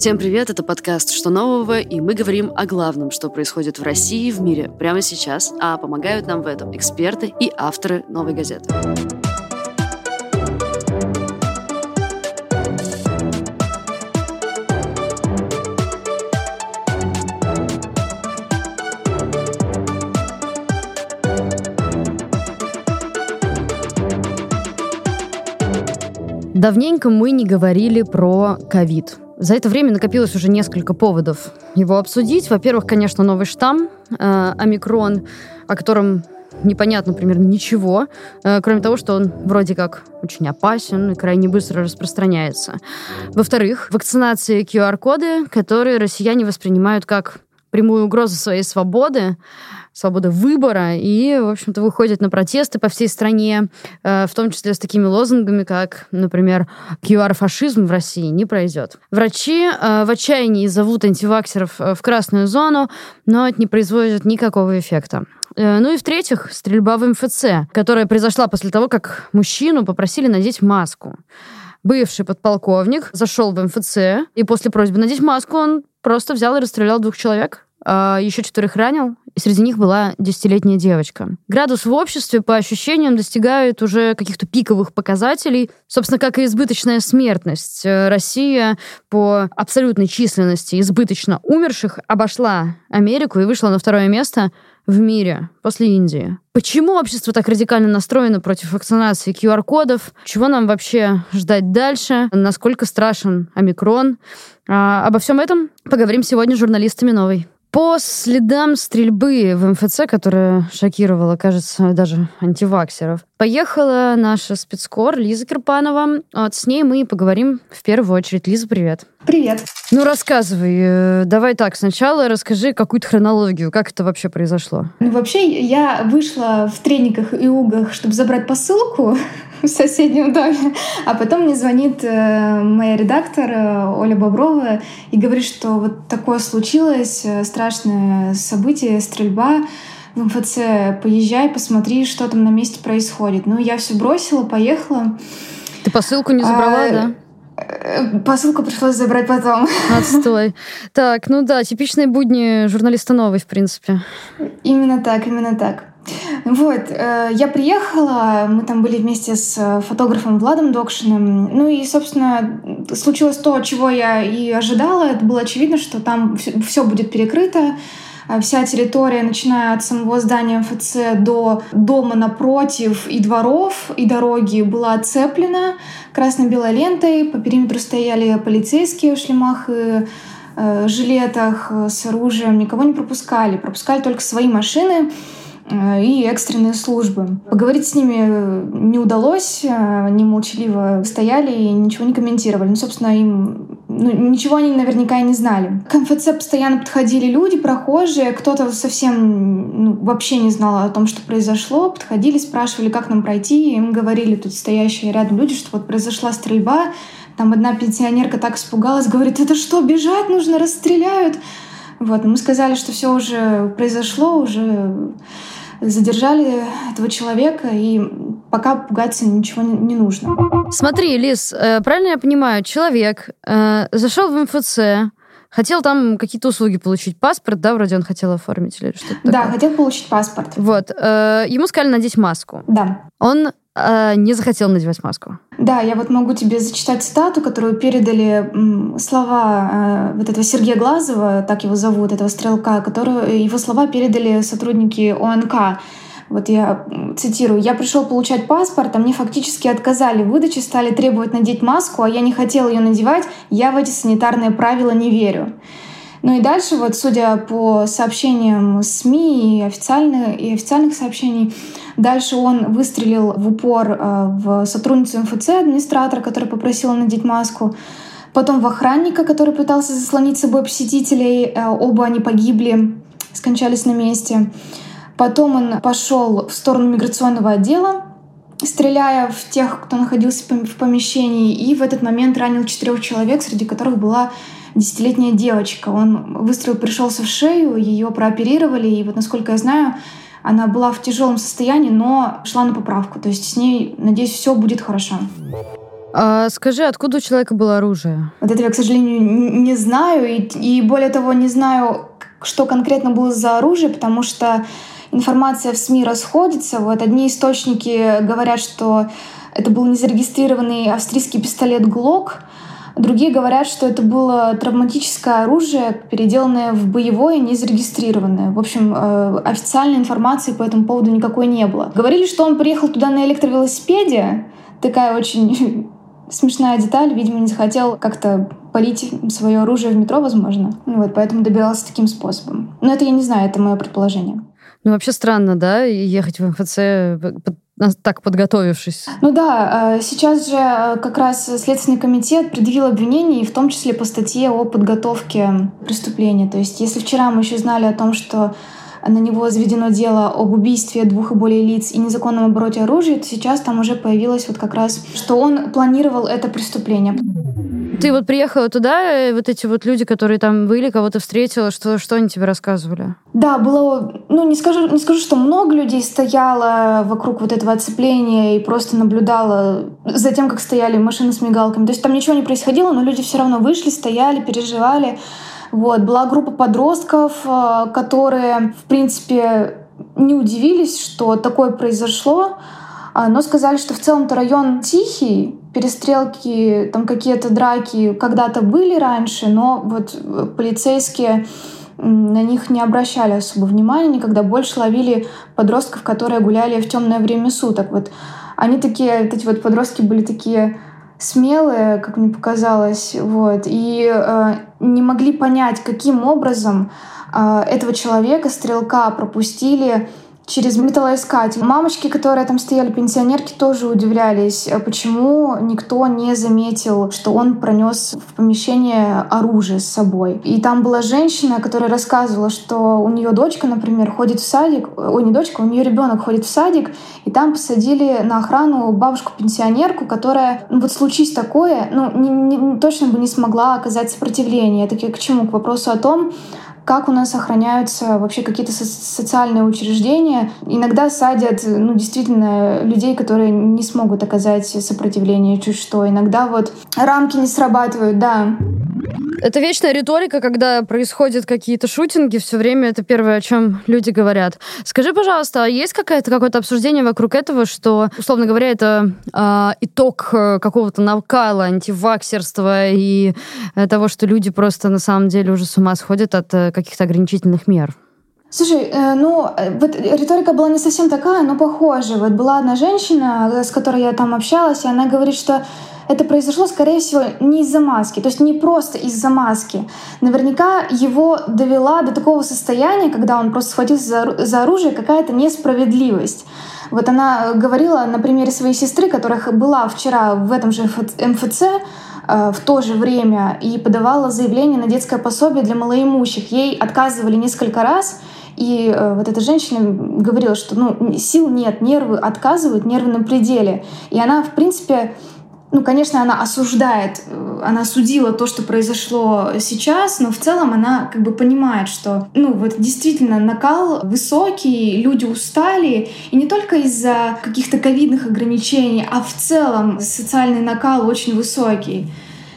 Всем привет, это подкаст «Что нового?» и мы говорим о главном, что происходит в России и в мире прямо сейчас, а помогают нам в этом эксперты и авторы «Новой газеты». Давненько мы не говорили про ковид. За это время накопилось уже несколько поводов его обсудить. Во-первых, конечно, новый штамм, э, омикрон, о котором непонятно примерно ничего, э, кроме того, что он вроде как очень опасен и крайне быстро распространяется. Во-вторых, вакцинации QR-коды, которые россияне воспринимают как прямую угрозу своей свободы, свободы выбора, и, в общем-то, выходят на протесты по всей стране, э, в том числе с такими лозунгами, как, например, QR-фашизм в России не пройдет. Врачи э, в отчаянии зовут антиваксеров э, в красную зону, но это не производит никакого эффекта. Ну и в-третьих, стрельба в МФЦ, которая произошла после того, как мужчину попросили надеть маску. Бывший подполковник зашел в МФЦ, и после просьбы надеть маску он просто взял и расстрелял двух человек, а еще четверых ранил, и среди них была десятилетняя девочка. Градус в обществе, по ощущениям, достигает уже каких-то пиковых показателей, собственно, как и избыточная смертность. Э, Россия по абсолютной численности избыточно умерших обошла Америку и вышла на второе место в мире после Индии. Почему общество так радикально настроено против вакцинации QR-кодов? Чего нам вообще ждать дальше? Насколько страшен омикрон? А, обо всем этом поговорим сегодня с журналистами «Новой». По следам стрельбы в МФЦ, которая шокировала, кажется, даже антиваксеров, поехала наша спецкор Лиза Кирпанова. Вот с ней мы и поговорим в первую очередь. Лиза, привет. Привет. Ну, рассказывай. Э, давай так, сначала расскажи какую-то хронологию. Как это вообще произошло? Ну, вообще, я вышла в трениках и угах, чтобы забрать посылку в соседнем доме. А потом мне звонит э, моя редактор э, Оля Боброва и говорит, что вот такое случилось, э, страшное событие, стрельба в МФЦ. Поезжай, посмотри, что там на месте происходит. Ну, я все бросила, поехала. Ты посылку не забрала, а, да? Посылку пришлось забрать потом. Отстой. Так, ну да, типичные будни журналиста новой, в принципе. Именно так, именно так. Вот, э, я приехала, мы там были вместе с э, фотографом Владом Докшиным. Ну и, собственно, случилось то, чего я и ожидала. Это было очевидно, что там все будет перекрыто. Э, вся территория, начиная от самого здания МФЦ до дома напротив и дворов, и дороги, была оцеплена красно-белой лентой. По периметру стояли полицейские в шлемах и э, жилетах с оружием. Никого не пропускали. Пропускали только свои машины. Э, и экстренные службы. Поговорить с ними не удалось, э, они молчаливо стояли и ничего не комментировали. Ну, собственно, им ну, ничего они наверняка и не знали. К МФЦ постоянно подходили люди, прохожие, кто-то совсем ну, вообще не знал о том, что произошло, подходили, спрашивали, как нам пройти, и им говорили тут стоящие рядом люди, что вот произошла стрельба, там одна пенсионерка так испугалась, говорит, это что, бежать нужно, расстреляют. Вот, мы сказали, что все уже произошло, уже задержали этого человека, и пока пугаться ничего не, нужно. Смотри, Лиз, э, правильно я понимаю, человек э, зашел в МФЦ, хотел там какие-то услуги получить, паспорт, да, вроде он хотел оформить или что-то Да, хотел получить паспорт. Вот. Э, ему сказали надеть маску. Да. Он э, не захотел надевать маску. Да, я вот могу тебе зачитать цитату, которую передали слова э, вот этого Сергея Глазова, так его зовут, этого стрелка, которую, его слова передали сотрудники ОНК. Вот я цитирую. «Я пришел получать паспорт, а мне фактически отказали в выдаче, стали требовать надеть маску, а я не хотел ее надевать. Я в эти санитарные правила не верю». Ну и дальше, вот судя по сообщениям СМИ и официальных, и официальных сообщений, дальше он выстрелил в упор э, в сотрудницу МФЦ, администратора, который попросил надеть маску, потом в охранника, который пытался заслонить с собой посетителей, э, оба они погибли, скончались на месте. Потом он пошел в сторону миграционного отдела, стреляя в тех, кто находился в помещении, и в этот момент ранил четырех человек, среди которых была десятилетняя девочка. Он выстрел пришелся в шею, ее прооперировали, и вот насколько я знаю, она была в тяжелом состоянии, но шла на поправку. То есть с ней, надеюсь, все будет хорошо. А скажи, откуда у человека было оружие? Вот этого я, к сожалению, не знаю. И, и более того, не знаю, что конкретно было за оружие, потому что информация в СМИ расходится. Вот одни источники говорят, что это был незарегистрированный австрийский пистолет «Глок», Другие говорят, что это было травматическое оружие, переделанное в боевое, не зарегистрированное. В общем, э, официальной информации по этому поводу никакой не было. Говорили, что он приехал туда на электровелосипеде. Такая очень смешная деталь. Видимо, не захотел как-то полить свое оружие в метро, возможно. Ну вот, поэтому добивался таким способом. Но это я не знаю, это мое предположение. Ну, вообще странно, да, ехать в МФЦ так подготовившись. Ну да, э, сейчас же э, как раз Следственный комитет предъявил обвинение, в том числе по статье о подготовке преступления. То есть если вчера мы еще знали о том, что на него заведено дело об убийстве двух и более лиц и незаконном обороте оружия, то сейчас там уже появилось вот как раз, что он планировал это преступление. Ты вот приехала туда, и вот эти вот люди, которые там были, кого-то встретила, что, что они тебе рассказывали? Да, было, ну не скажу, не скажу, что много людей стояло вокруг вот этого оцепления и просто наблюдало за тем, как стояли машины с мигалками. То есть там ничего не происходило, но люди все равно вышли, стояли, переживали. Вот. Была группа подростков, э, которые, в принципе, не удивились, что такое произошло, но сказали, что в целом-то район тихий, перестрелки, там какие-то драки когда-то были раньше, но вот э, полицейские на них не обращали особо внимания, никогда больше ловили подростков, которые гуляли в темное время суток. Вот они такие, вот эти вот подростки были такие смелые, как мне показалось, вот, и э, не могли понять, каким образом э, этого человека, стрелка, пропустили через металлоискатель. Мамочки, которые там стояли, пенсионерки, тоже удивлялись, э, почему никто не заметил, что он пронес в помещение оружие с собой. И там была женщина, которая рассказывала, что у нее дочка, например, ходит в садик, ой, не дочка, у нее ребенок ходит в садик, и там посадили на охрану бабушку-пенсионерку, которая, ну вот случись такое, ну не, не, точно бы не смогла оказать сопротивление. Это к чему? К вопросу о том, как у нас охраняются вообще какие-то со- социальные учреждения. Иногда садят, ну, действительно, людей, которые не смогут оказать сопротивление чуть что. Иногда вот рамки не срабатывают, да. Это вечная риторика, когда происходят какие-то шутинги, все время это первое, о чем люди говорят. Скажи, пожалуйста, а есть какое-то какое-то обсуждение вокруг этого, что, условно говоря, это а, э, итог какого-то накала, антиваксерства и э, того, что люди просто на самом деле уже с ума сходят от э, каких-то ограничительных мер? Слушай, э, ну, вот риторика была не совсем такая, но похожая. Вот была одна женщина, с которой я там общалась, и она говорит, что это произошло, скорее всего, не из-за маски, то есть не просто из-за маски. Наверняка его довела до такого состояния, когда он просто схватился за, за оружие, какая-то несправедливость. Вот она говорила на примере своей сестры, которая была вчера в этом же МФЦ, э, в то же время и подавала заявление на детское пособие для малоимущих. Ей отказывали несколько раз, и э, вот эта женщина говорила, что ну, сил нет, нервы отказывают, нервы на пределе. И она, в принципе, ну, конечно, она осуждает, э, она осудила то, что произошло сейчас, но в целом она как бы понимает, что, ну, вот действительно накал высокий, люди устали, и не только из-за каких-то ковидных ограничений, а в целом социальный накал очень высокий.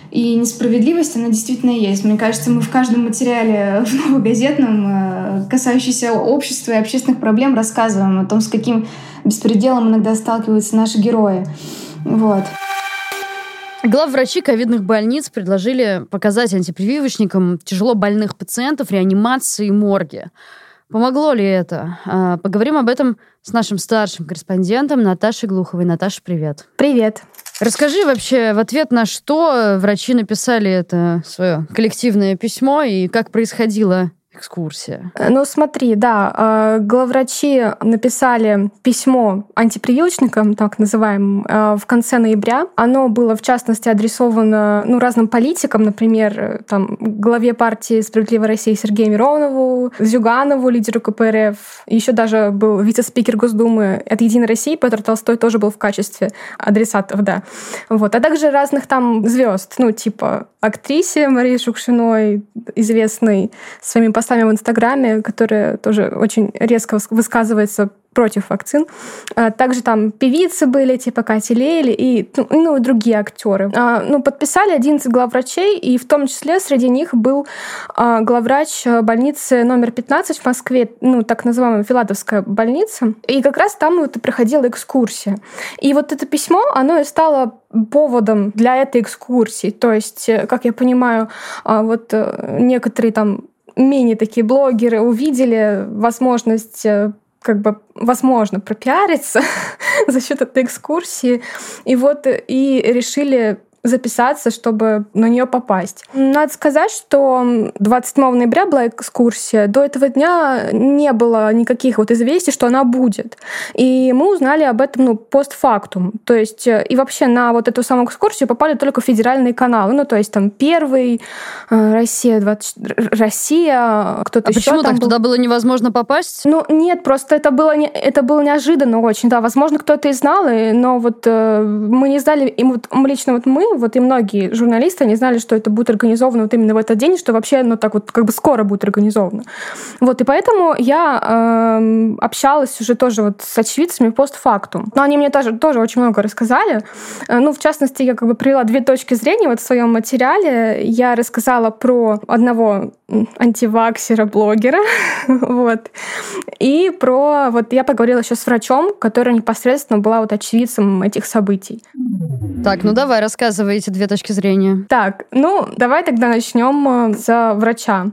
И несправедливость, она действительно есть. Мне кажется, мы в каждом материале в новогазетном, э, касающийся общества и общественных проблем, рассказываем о том, с каким беспределом иногда сталкиваются наши герои. Вот. Главврачи ковидных больниц предложили показать антипрививочникам тяжело больных пациентов реанимации и морги. Помогло ли это? А, поговорим об этом с нашим старшим корреспондентом Наташей Глуховой. Наташа, привет. Привет. Расскажи вообще, в ответ на что врачи написали это свое коллективное письмо и как происходило экскурсия. Э, ну, смотри, да, э, главврачи написали письмо антипрививочникам, так называемым, э, в конце ноября. Оно было, в частности, адресовано ну, разным политикам, например, там, главе партии «Справедливая Россия» Сергею Миронову, Зюганову, лидеру КПРФ. Еще даже был вице-спикер Госдумы от «Единой России» Петр Толстой тоже был в качестве адресатов, да. Вот. А также разных там звезд, ну, типа актрисе Марии Шукшиной, известной своими постами в Инстаграме, которые тоже очень резко высказывается против вакцин. А, также там певицы были, типа Кати Лейли и, ну, ну, другие актеры. А, ну, подписали 11 главврачей, и в том числе среди них был а, главврач больницы номер 15 в Москве, ну, так называемая Филадовская больница. И как раз там вот и проходила экскурсия. И вот это письмо, оно и стало поводом для этой экскурсии. То есть, э, как я понимаю, вот э, некоторые там менее такие блогеры увидели возможность э, как бы возможно пропиариться за счет этой экскурсии. И вот и решили записаться, чтобы на нее попасть. Надо сказать, что 27 ноября была экскурсия. До этого дня не было никаких вот известий, что она будет. И мы узнали об этом ну, постфактум. То есть э, и вообще на вот эту самую экскурсию попали только федеральные каналы. Ну, то есть там первый, э, Россия, 20... Россия, кто-то а еще почему там так? был. Туда было невозможно попасть? Ну, нет, просто это было, не... это было неожиданно очень. Да, возможно, кто-то и знал, но вот э, мы не знали, и вот лично вот мы вот и многие журналисты, не знали, что это будет организовано вот именно в этот день, что вообще оно так вот как бы скоро будет организовано. Вот, и поэтому я э, общалась уже тоже вот с очевидцами постфактум. Но они мне тоже, тоже очень много рассказали. Э, ну, в частности, я как бы привела две точки зрения вот в своем материале. Я рассказала про одного антиваксера-блогера, вот, и про, вот я поговорила еще с врачом, которая непосредственно была вот очевидцем этих событий. Так, ну давай, рассказывай эти две точки зрения. Так, ну давай тогда начнем с э, врача.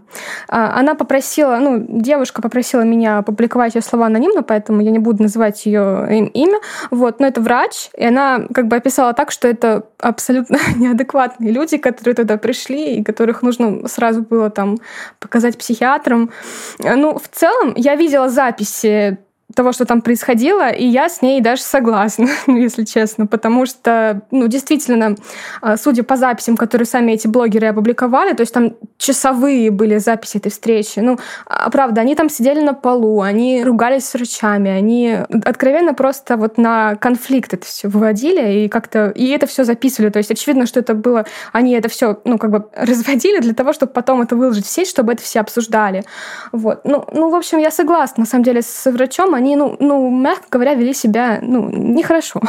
А, она попросила, ну, девушка попросила меня опубликовать ее слова анонимно, поэтому я не буду называть ее имя. Вот, но это врач, и она как бы описала так, что это абсолютно неадекватные люди, которые туда пришли и которых нужно сразу было там показать психиатрам. Ну, в целом, я видела записи того, что там происходило, и я с ней даже согласна, ну, если честно, потому что, ну, действительно, а, судя по записям, которые сами эти блогеры опубликовали, то есть там часовые были записи этой встречи, ну, а, правда, они там сидели на полу, они ругались с врачами, они откровенно просто вот на конфликт это все выводили и как-то, и это все записывали, то есть очевидно, что это было, они это все, ну, как бы разводили для того, чтобы потом это выложить в сеть, чтобы это все обсуждали, вот. Ну, ну в общем, я согласна, на самом деле, с врачом, они, ну, ну, мягко говоря, вели себя, ну, нехорошо.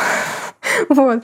вот.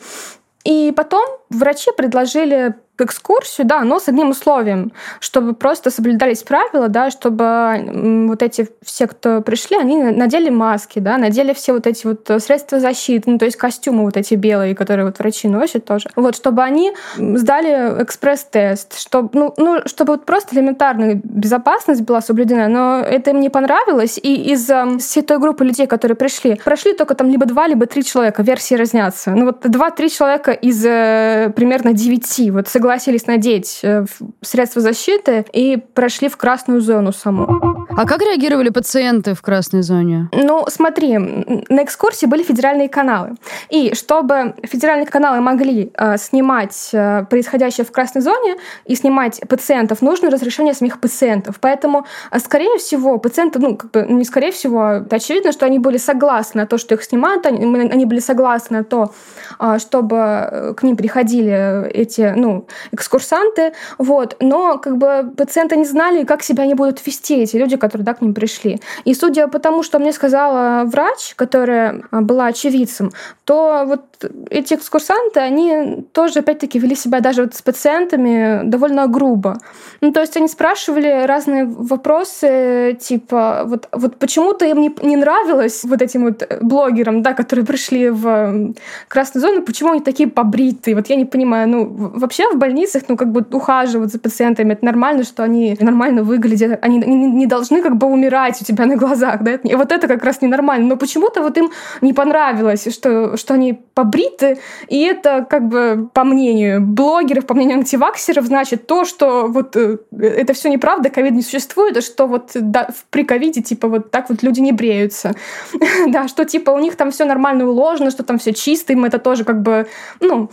И потом врачи предложили экскурсию, да, но с одним условием, чтобы просто соблюдались правила, да, чтобы вот эти все, кто пришли, они надели маски, да, надели все вот эти вот средства защиты, ну, то есть костюмы вот эти белые, которые вот врачи носят тоже. Вот, чтобы они сдали экспресс-тест, чтобы, ну, ну, чтобы вот просто элементарная безопасность была соблюдена, но это им не понравилось, и из всей той группы людей, которые пришли, прошли только там либо два, либо три человека, версии разнятся. Ну, вот два-три человека из э, примерно девяти, вот согласны согласились надеть э, средства защиты и прошли в красную зону саму. А как реагировали пациенты в красной зоне? Ну, смотри, на экскурсии были федеральные каналы. И чтобы федеральные каналы могли э, снимать э, происходящее в красной зоне и снимать пациентов, нужно разрешение самих пациентов. Поэтому, э, скорее всего, пациенты, ну, как бы, не скорее всего, очевидно, что они были согласны на то, что их снимают, они, они были согласны на то, э, чтобы э, к ним приходили эти, ну, экскурсанты, вот, но как бы пациенты не знали, как себя они будут вести, эти люди, которые да, к ним пришли. И судя по тому, что мне сказала врач, которая а, была очевидцем, то вот эти экскурсанты, они тоже, опять-таки, вели себя даже вот с пациентами довольно грубо. Ну, то есть они спрашивали разные вопросы, типа, вот, вот почему-то им не, не нравилось вот этим вот блогерам, да, которые пришли в красную зону, почему они такие побритые, вот я не понимаю, ну, вообще в больницах, ну, как бы ухаживать за пациентами, это нормально, что они нормально выглядят, они не должны как бы умирать у тебя на глазах, да, и вот это как раз ненормально, но почему-то вот им не понравилось, что, что они побриты, и это как бы по мнению блогеров, по мнению антиваксеров, значит то, что вот э, это все неправда, ковид не существует, а что вот да, при ковиде типа вот так вот люди не бреются, да, что типа у них там все нормально уложено, что там все чисто, им это тоже как бы, ну,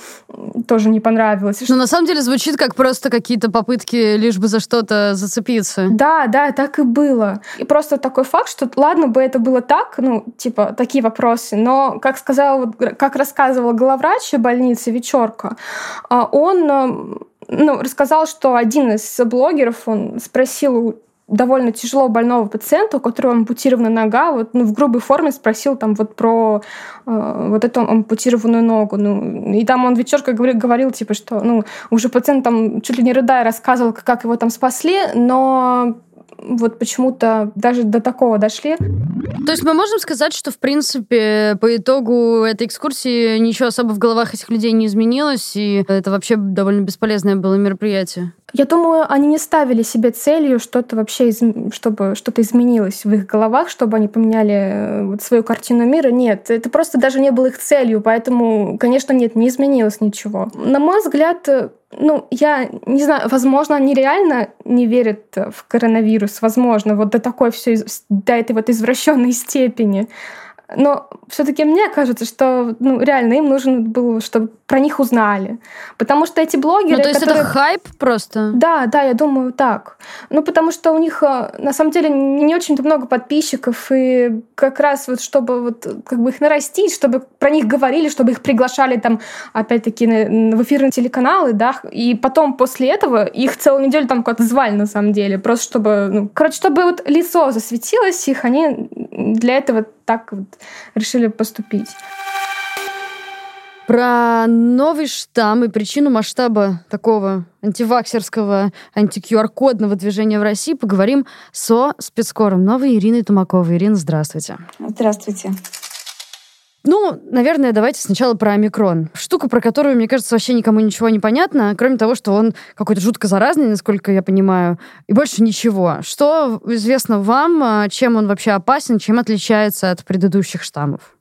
тоже не понравилось. Но на самом деле звучит как просто какие-то попытки лишь бы за что-то зацепиться. Да, да, так и было. И просто такой факт, что ладно бы это было так, ну, типа, такие вопросы, но, как сказал, как рассказывал главврач больницы Вечерка, а, он ну, рассказал, что один из блогеров, он спросил довольно тяжело больного пациента, у которого ампутирована нога, вот, ну, в грубой форме спросил там вот про э, вот эту ампутированную ногу. Ну, и там он вечерка говорил, говорил, типа, что, ну, уже пациент там чуть ли не рыдая рассказывал, как его там спасли, но вот почему-то даже до такого дошли. То есть мы можем сказать, что, в принципе, по итогу этой экскурсии ничего особо в головах этих людей не изменилось, и это вообще довольно бесполезное было мероприятие? Я думаю, они не ставили себе целью что-то вообще, из... чтобы что-то изменилось в их головах, чтобы они поменяли э, вот свою картину мира. Нет, это просто даже не было их целью, поэтому, конечно, нет, не изменилось ничего. На мой взгляд, ну, я не знаю, возможно, они реально не верят в коронавирус, возможно, вот до такой все, до этой вот извращенной степени. Но все-таки мне кажется, что ну, реально им нужен был, чтобы про них узнали. Потому что эти блогеры... Ну, то есть которые... это хайп просто? Да, да, я думаю, так. Ну, потому что у них, э, на самом деле, не очень-то много подписчиков, и как раз вот чтобы вот как бы их нарастить, чтобы про них говорили, чтобы их приглашали там, опять-таки, в эфирные телеканалы, да, и потом после этого их целую неделю там куда-то звали, на самом деле, просто чтобы, ну, короче, чтобы вот лицо засветилось их, они для этого так вот решили поступить. Про новый штамм и причину масштаба такого антиваксерского, анти-QR-кодного движения в России поговорим со спецкором новой Ириной Тумаковой. Ирина, здравствуйте. Здравствуйте. Ну, наверное, давайте сначала про омикрон. Штука, про которую, мне кажется, вообще никому ничего не понятно, кроме того, что он какой-то жутко заразный, насколько я понимаю, и больше ничего. Что известно вам, а, чем он вообще опасен, чем отличается от предыдущих штаммов?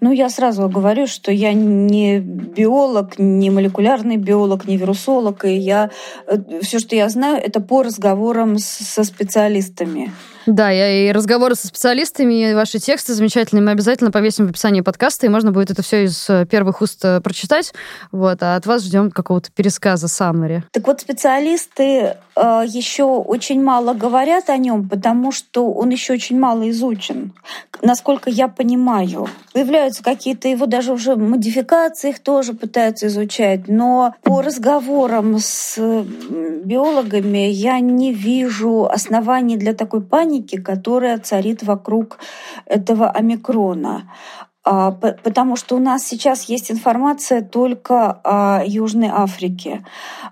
Ну, я сразу говорю, что я не биолог, не молекулярный биолог, не вирусолог, и я э, все, что я знаю, это по разговорам со специалистами. Да, я и разговоры со специалистами, и ваши тексты замечательные мы обязательно повесим в описании подкаста, и можно будет это все из э, первых уст э, прочитать. Вот, а от вас ждем какого-то пересказа, саммари. Так вот, специалисты э, еще очень мало говорят о нем, потому что он еще очень мало изучен. Насколько я понимаю, появляются какие-то его даже уже модификации, их тоже пытаются изучать, но по разговорам с биологами я не вижу оснований для такой паники, паники, которая царит вокруг этого омикрона. А, потому что у нас сейчас есть информация только о Южной Африке.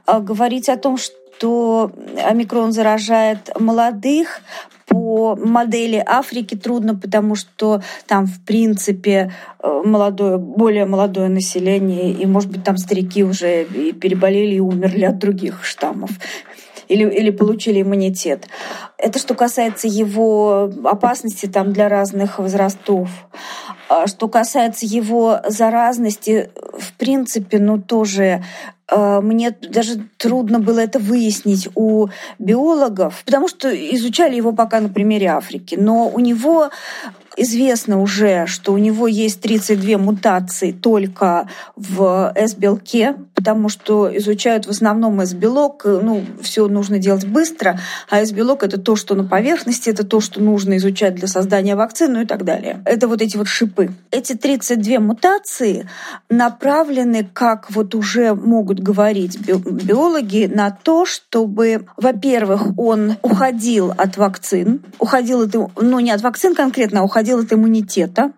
А, говорить о том, что омикрон заражает молодых, по модели Африки трудно, потому что там, в принципе, э, молодое, более молодое население, и, может быть, там старики уже и переболели и умерли от других штаммов или, или получили иммунитет. Это что касается его опасности там, для разных возрастов. А что касается его заразности, в принципе, ну тоже э, мне даже трудно было это выяснить у биологов, потому что изучали его пока на примере Африки. Но у него Известно уже, что у него есть 32 мутации только в S-белке, потому что изучают в основном S-белок. Ну, все нужно делать быстро, а S-белок — это то, что на поверхности, это то, что нужно изучать для создания вакцин, ну и так далее. Это вот эти вот шипы. Эти 32 мутации направлены, как вот уже могут говорить биологи, на то, чтобы, во-первых, он уходил от вакцин, уходил, ну не от вакцин конкретно, а уходил уходил от иммунитета,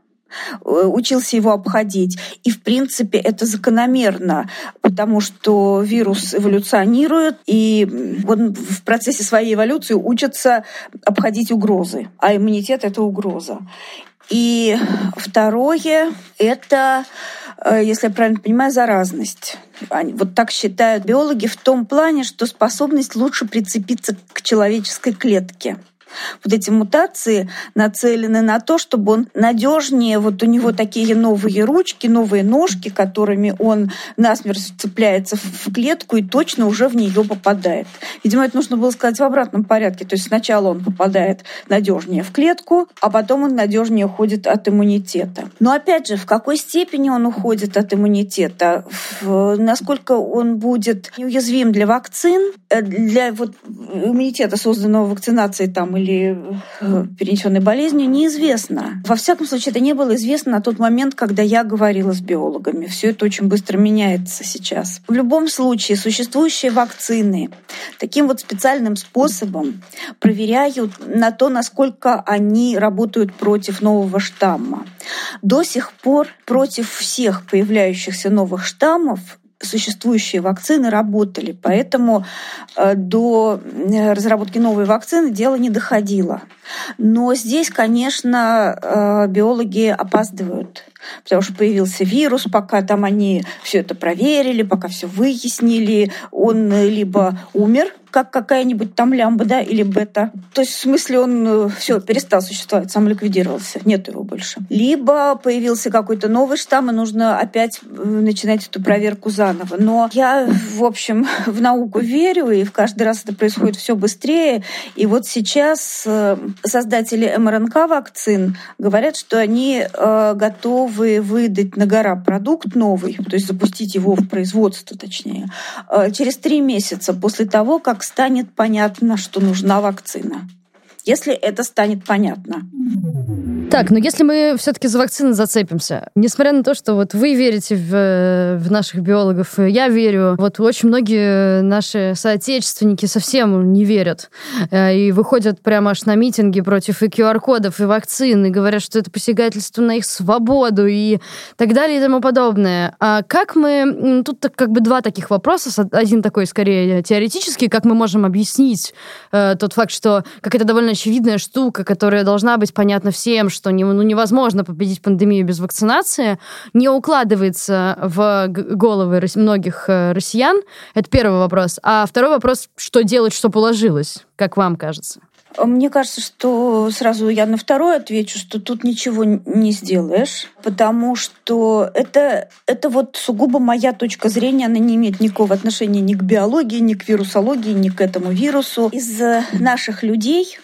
э, учился его обходить. И, в принципе, это закономерно, потому что вирус эволюционирует, и он в процессе своей эволюции учится обходить угрозы. А иммунитет — это угроза. И второе — это, э, если я правильно понимаю, заразность. Они вот так считают биологи в том плане, что способность лучше прицепиться к человеческой клетке. Вот эти мутации нацелены на то, чтобы он надежнее, вот у него такие новые ручки, новые ножки, которыми он насмерть цепляется в клетку и точно уже в нее попадает. Видимо, это нужно было сказать в обратном порядке. То есть сначала он попадает надежнее в клетку, а потом он надежнее уходит от иммунитета. Но опять же, в какой степени он уходит от иммунитета, в, насколько он будет неуязвим для вакцин, э, для вот иммунитета, созданного вакцинацией там или э, перенесенной болезнью, неизвестно. Во всяком случае, это не было известно на тот момент, когда я говорила с биологами. Все это очень быстро меняется сейчас. В любом случае, существующие вакцины таким вот специальным способом проверяют на то, насколько они работают против нового штамма. До сих пор против всех появляющихся новых штаммов существующие вакцины работали, поэтому э, до э, разработки новой вакцины дело не доходило. Но здесь, конечно, э, биологи опаздывают, потому что появился вирус, пока там они все это проверили, пока все выяснили, он либо умер, как какая-нибудь там лямба, да, или бета. То есть, в смысле, он э, все перестал существовать, сам ликвидировался, нет его больше. Либо появился какой-то новый штамм, и нужно опять э, начинать эту проверку заново. Но я, в общем, в науку верю, и в каждый раз это происходит все быстрее. И вот сейчас э, создатели МРНК-вакцин говорят, что они готовы выдать на гора продукт новый, то есть запустить его в производство, точнее, через три месяца после того, как станет понятно, что нужна вакцина. Если это станет понятно. Так, но если мы все-таки за вакцины зацепимся, несмотря на то, что вот вы верите в, э, в наших биологов, я верю, вот очень многие наши соотечественники совсем не верят э, и выходят прямо аж на митинги против и QR-кодов, и вакцин, и говорят, что это посягательство на их свободу и так далее и тому подобное. А как мы... Тут как бы два таких вопроса. Один такой, скорее, теоретический, как мы можем объяснить э, тот факт, что как это довольно очевидная штука, которая должна быть понятна всем, что не, ну, невозможно победить пандемию без вакцинации, не укладывается в головы многих э, россиян. Это первый вопрос. А второй вопрос, что делать, чтобы уложилось, как вам кажется? Мне кажется, что сразу я на второй отвечу, что тут ничего не сделаешь, потому что это, это вот сугубо моя точка зрения, она не имеет никакого отношения ни к биологии, ни к вирусологии, ни к этому вирусу. Из наших людей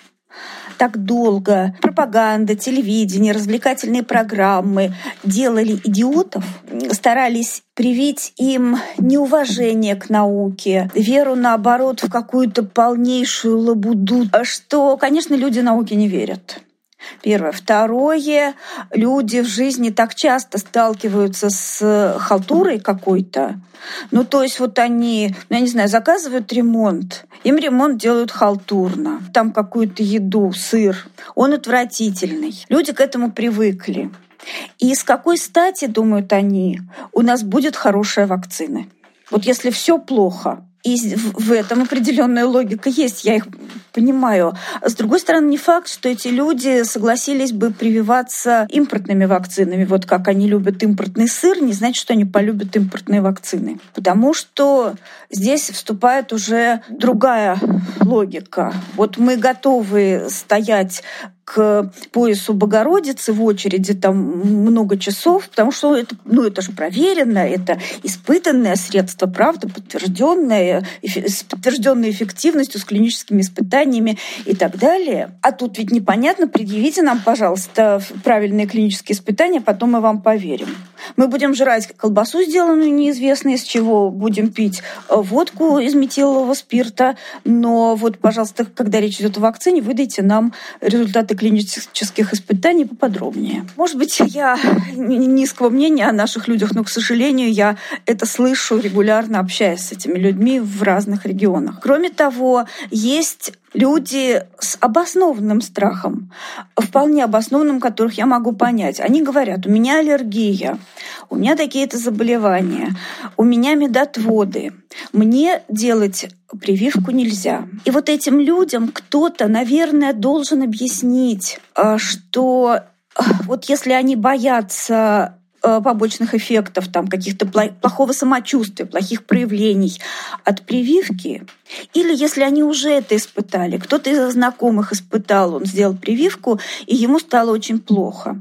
так долго пропаганда, телевидение, развлекательные программы делали идиотов, старались привить им неуважение к науке, веру, наоборот, в какую-то полнейшую лабуду, что, конечно, люди науке не верят. Первое. Второе. Люди в жизни так часто сталкиваются с халтурой какой-то. Ну, то есть вот они, ну, я не знаю, заказывают ремонт. Им ремонт делают халтурно. Там какую-то еду, сыр. Он отвратительный. Люди к этому привыкли. И с какой стати, думают они, у нас будет хорошая вакцина? Вот если все плохо, и в этом определенная логика есть, я их понимаю. С другой стороны, не факт, что эти люди согласились бы прививаться импортными вакцинами. Вот как они любят импортный сыр, не значит, что они полюбят импортные вакцины. Потому что здесь вступает уже другая логика. Вот мы готовы стоять к поясу Богородицы в очереди там много часов, потому что это, ну, это же проверено, это испытанное средство, правда, подтвержденное, с подтвержденной эффективностью, с клиническими испытаниями и так далее. А тут ведь непонятно, предъявите нам, пожалуйста, правильные клинические испытания, потом мы вам поверим. Мы будем жрать колбасу, сделанную неизвестно из чего, будем пить э, водку из метилового спирта, но вот, пожалуйста, когда речь идет о вакцине, выдайте нам результаты клинических испытаний поподробнее. Может быть, я низкого мнения о наших людях, но, к сожалению, я это слышу регулярно, общаясь с этими людьми в разных регионах. Кроме того, есть люди с обоснованным страхом, вполне обоснованным, которых я могу понять. Они говорят, у меня аллергия, у меня такие-то заболевания, у меня медотводы, мне делать прививку нельзя. И вот этим людям кто-то, наверное, должен объяснить, э, что э, вот если они боятся Э, побочных эффектов, там каких-то плохого самочувствия, плохих проявлений от прививки, или если они уже это испытали, кто-то из знакомых испытал, он сделал прививку, и ему стало очень плохо.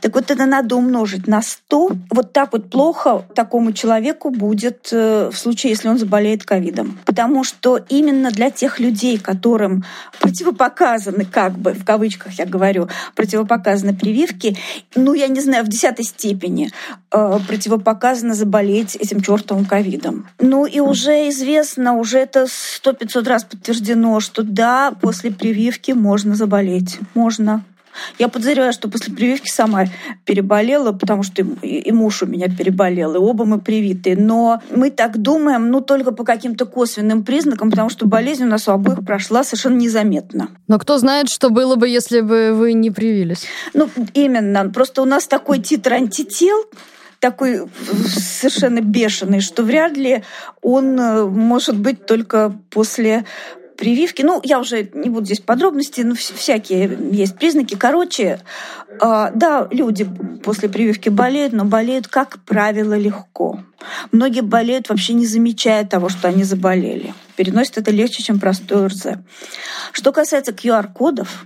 Так вот это надо умножить на 100. Вот так вот плохо такому человеку будет э, в случае, если он заболеет ковидом. Потому что именно для тех людей, которым противопоказаны, как бы, в кавычках я говорю, противопоказаны прививки, ну, я не знаю, в десятой степени э, противопоказано заболеть этим чертовым ковидом. Ну и уже известно, уже это сто-пятьсот раз подтверждено, что да, после прививки можно заболеть. Можно. Я подозреваю, что после прививки сама переболела, потому что и муж у меня переболел, и оба мы привиты. Но мы так думаем, ну, только по каким-то косвенным признакам, потому что болезнь у нас у обоих прошла совершенно незаметно. Но кто знает, что было бы, если бы вы не привились? Ну, именно. Просто у нас такой титр антител, такой совершенно бешеный, что вряд ли он э, может быть только после прививки. Ну, я уже не буду здесь подробности, но всякие есть признаки. Короче, э, да, люди после прививки болеют, но болеют, как правило, легко. Многие болеют вообще не замечая того, что они заболели. Переносят это легче, чем простой ОРЗ. Что касается QR-кодов...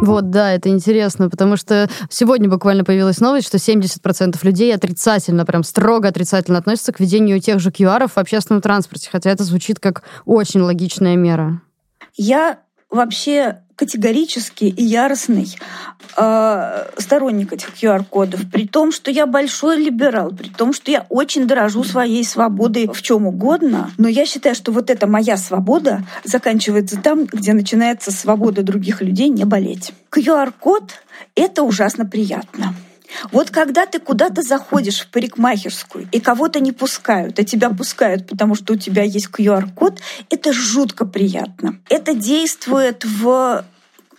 Вот, да, это интересно, потому что сегодня буквально появилась новость, что 70% людей отрицательно, прям строго отрицательно относятся к введению тех же QR в общественном транспорте, хотя это звучит как очень логичная мера. Я вообще категорически и яростный э, сторонник этих QR-кодов, при том, что я большой либерал, при том, что я очень дорожу своей свободой в чем угодно, но я считаю, что вот эта моя свобода заканчивается там, где начинается свобода других людей не болеть. QR-код — это ужасно приятно. Вот когда ты куда-то заходишь в парикмахерскую и кого-то не пускают, а тебя пускают, потому что у тебя есть QR-код, это жутко приятно. Это действует в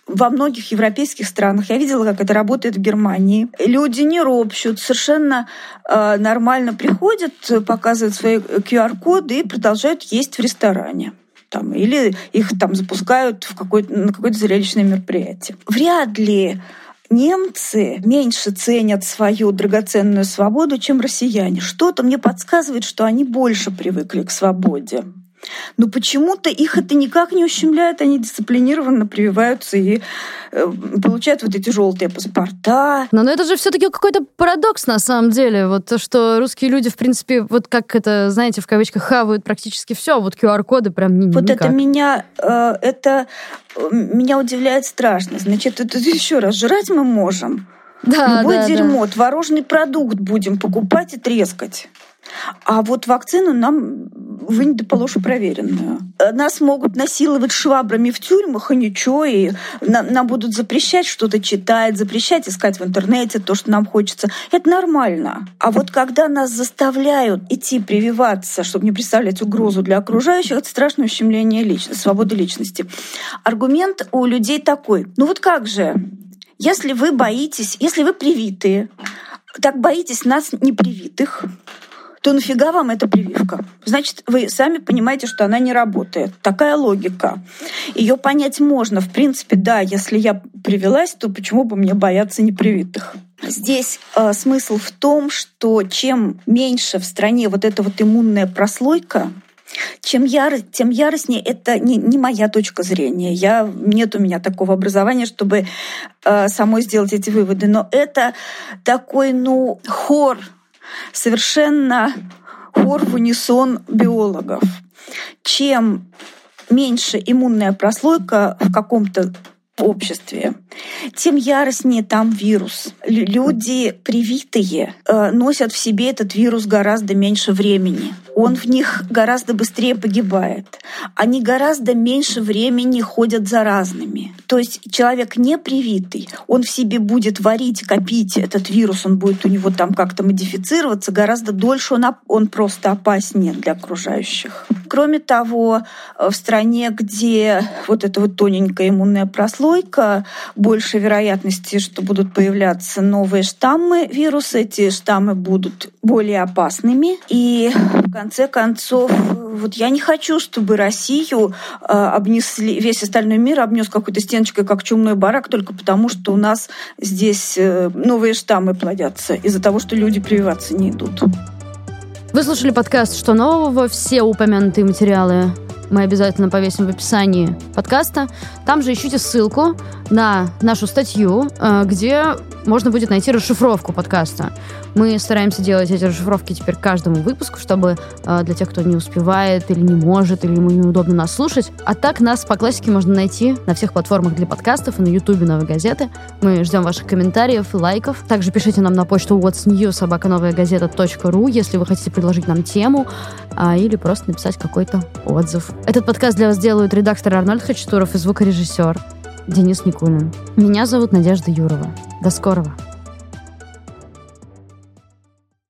во многих европейских странах. Я видела, как это работает в Германии. Люди не ропщут, совершенно э, нормально приходят, показывают свои QR-коды и продолжают есть в ресторане. Там, или их там запускают в какой на какое-то зрелищное мероприятие. Вряд ли немцы меньше ценят свою драгоценную свободу, чем россияне. Что-то мне подсказывает, что они больше привыкли к свободе. Но почему-то их это никак не ущемляет, они дисциплинированно прививаются и э, получают вот эти желтые паспорта. Но, но это же все-таки какой-то парадокс на самом деле. Вот то, что русские люди, в принципе, вот как это, знаете, в кавычках, хавают практически все, а вот QR-коды прям не Вот никак. это меня, э, это э, меня удивляет страшно. Значит, это еще раз, жрать мы можем. Да, Любое да, дерьмо, да. творожный продукт будем покупать и трескать. А вот вакцину нам вынь да положь проверенную. Нас могут насиловать швабрами в тюрьмах, и ничего, и нам, нам будут запрещать что-то читать, запрещать искать в интернете то, что нам хочется. Это нормально. А вот когда нас заставляют идти прививаться, чтобы не представлять угрозу для окружающих, это страшное ущемление личности, свободы личности. Аргумент у людей такой. Ну вот как же, если вы боитесь, если вы привитые, так боитесь нас непривитых, то нафига вам эта прививка? Значит, вы сами понимаете, что она не работает. Такая логика. Ее понять можно. В принципе, да, если я привелась, то почему бы мне бояться непривитых? Здесь э, смысл в том, что чем меньше в стране вот эта вот иммунная прослойка, чем яро, тем яростнее это не, не моя точка зрения. Я, нет у меня такого образования, чтобы э, самой сделать эти выводы. Но это такой, ну, хор совершенно хор в унисон биологов. Чем меньше иммунная прослойка в каком-то обществе, тем яростнее там вирус. Люди привитые э, носят в себе этот вирус гораздо меньше времени. Он в них гораздо быстрее погибает. Они гораздо меньше времени ходят заразными. То есть человек не привитый, он в себе будет варить, копить этот вирус, он будет у него там как-то модифицироваться, гораздо дольше он, он просто опаснее для окружающих. Кроме того, в стране, где вот эта вот тоненькая иммунная прослойка, больше вероятности, что будут появляться новые штаммы вируса, эти штаммы будут более опасными. И в конце концов, вот я не хочу, чтобы Россию э, обнесли, весь остальной мир обнес какой-то стеночкой, как чумной барак, только потому, что у нас здесь э, новые штаммы плодятся из-за того, что люди прививаться не идут. Вы слушали подкаст «Что нового?» Все упомянутые материалы мы обязательно повесим в описании подкаста. Там же ищите ссылку на нашу статью, э, где можно будет найти расшифровку подкаста. Мы стараемся делать эти расшифровки теперь каждому выпуску, чтобы э, для тех, кто не успевает или не может, или ему неудобно нас слушать. А так нас по классике можно найти на всех платформах для подкастов и на ютубе Новой газеты. Мы ждем ваших комментариев и лайков. Также пишите нам на почту whatsnew.собакановаягазета.ру, если вы хотите предложить нам тему а, или просто написать какой-то отзыв. Этот подкаст для вас делают редактор Арнольд Хачатуров и звукорежиссер Денис Никулин. Меня зовут Надежда Юрова. До скорого.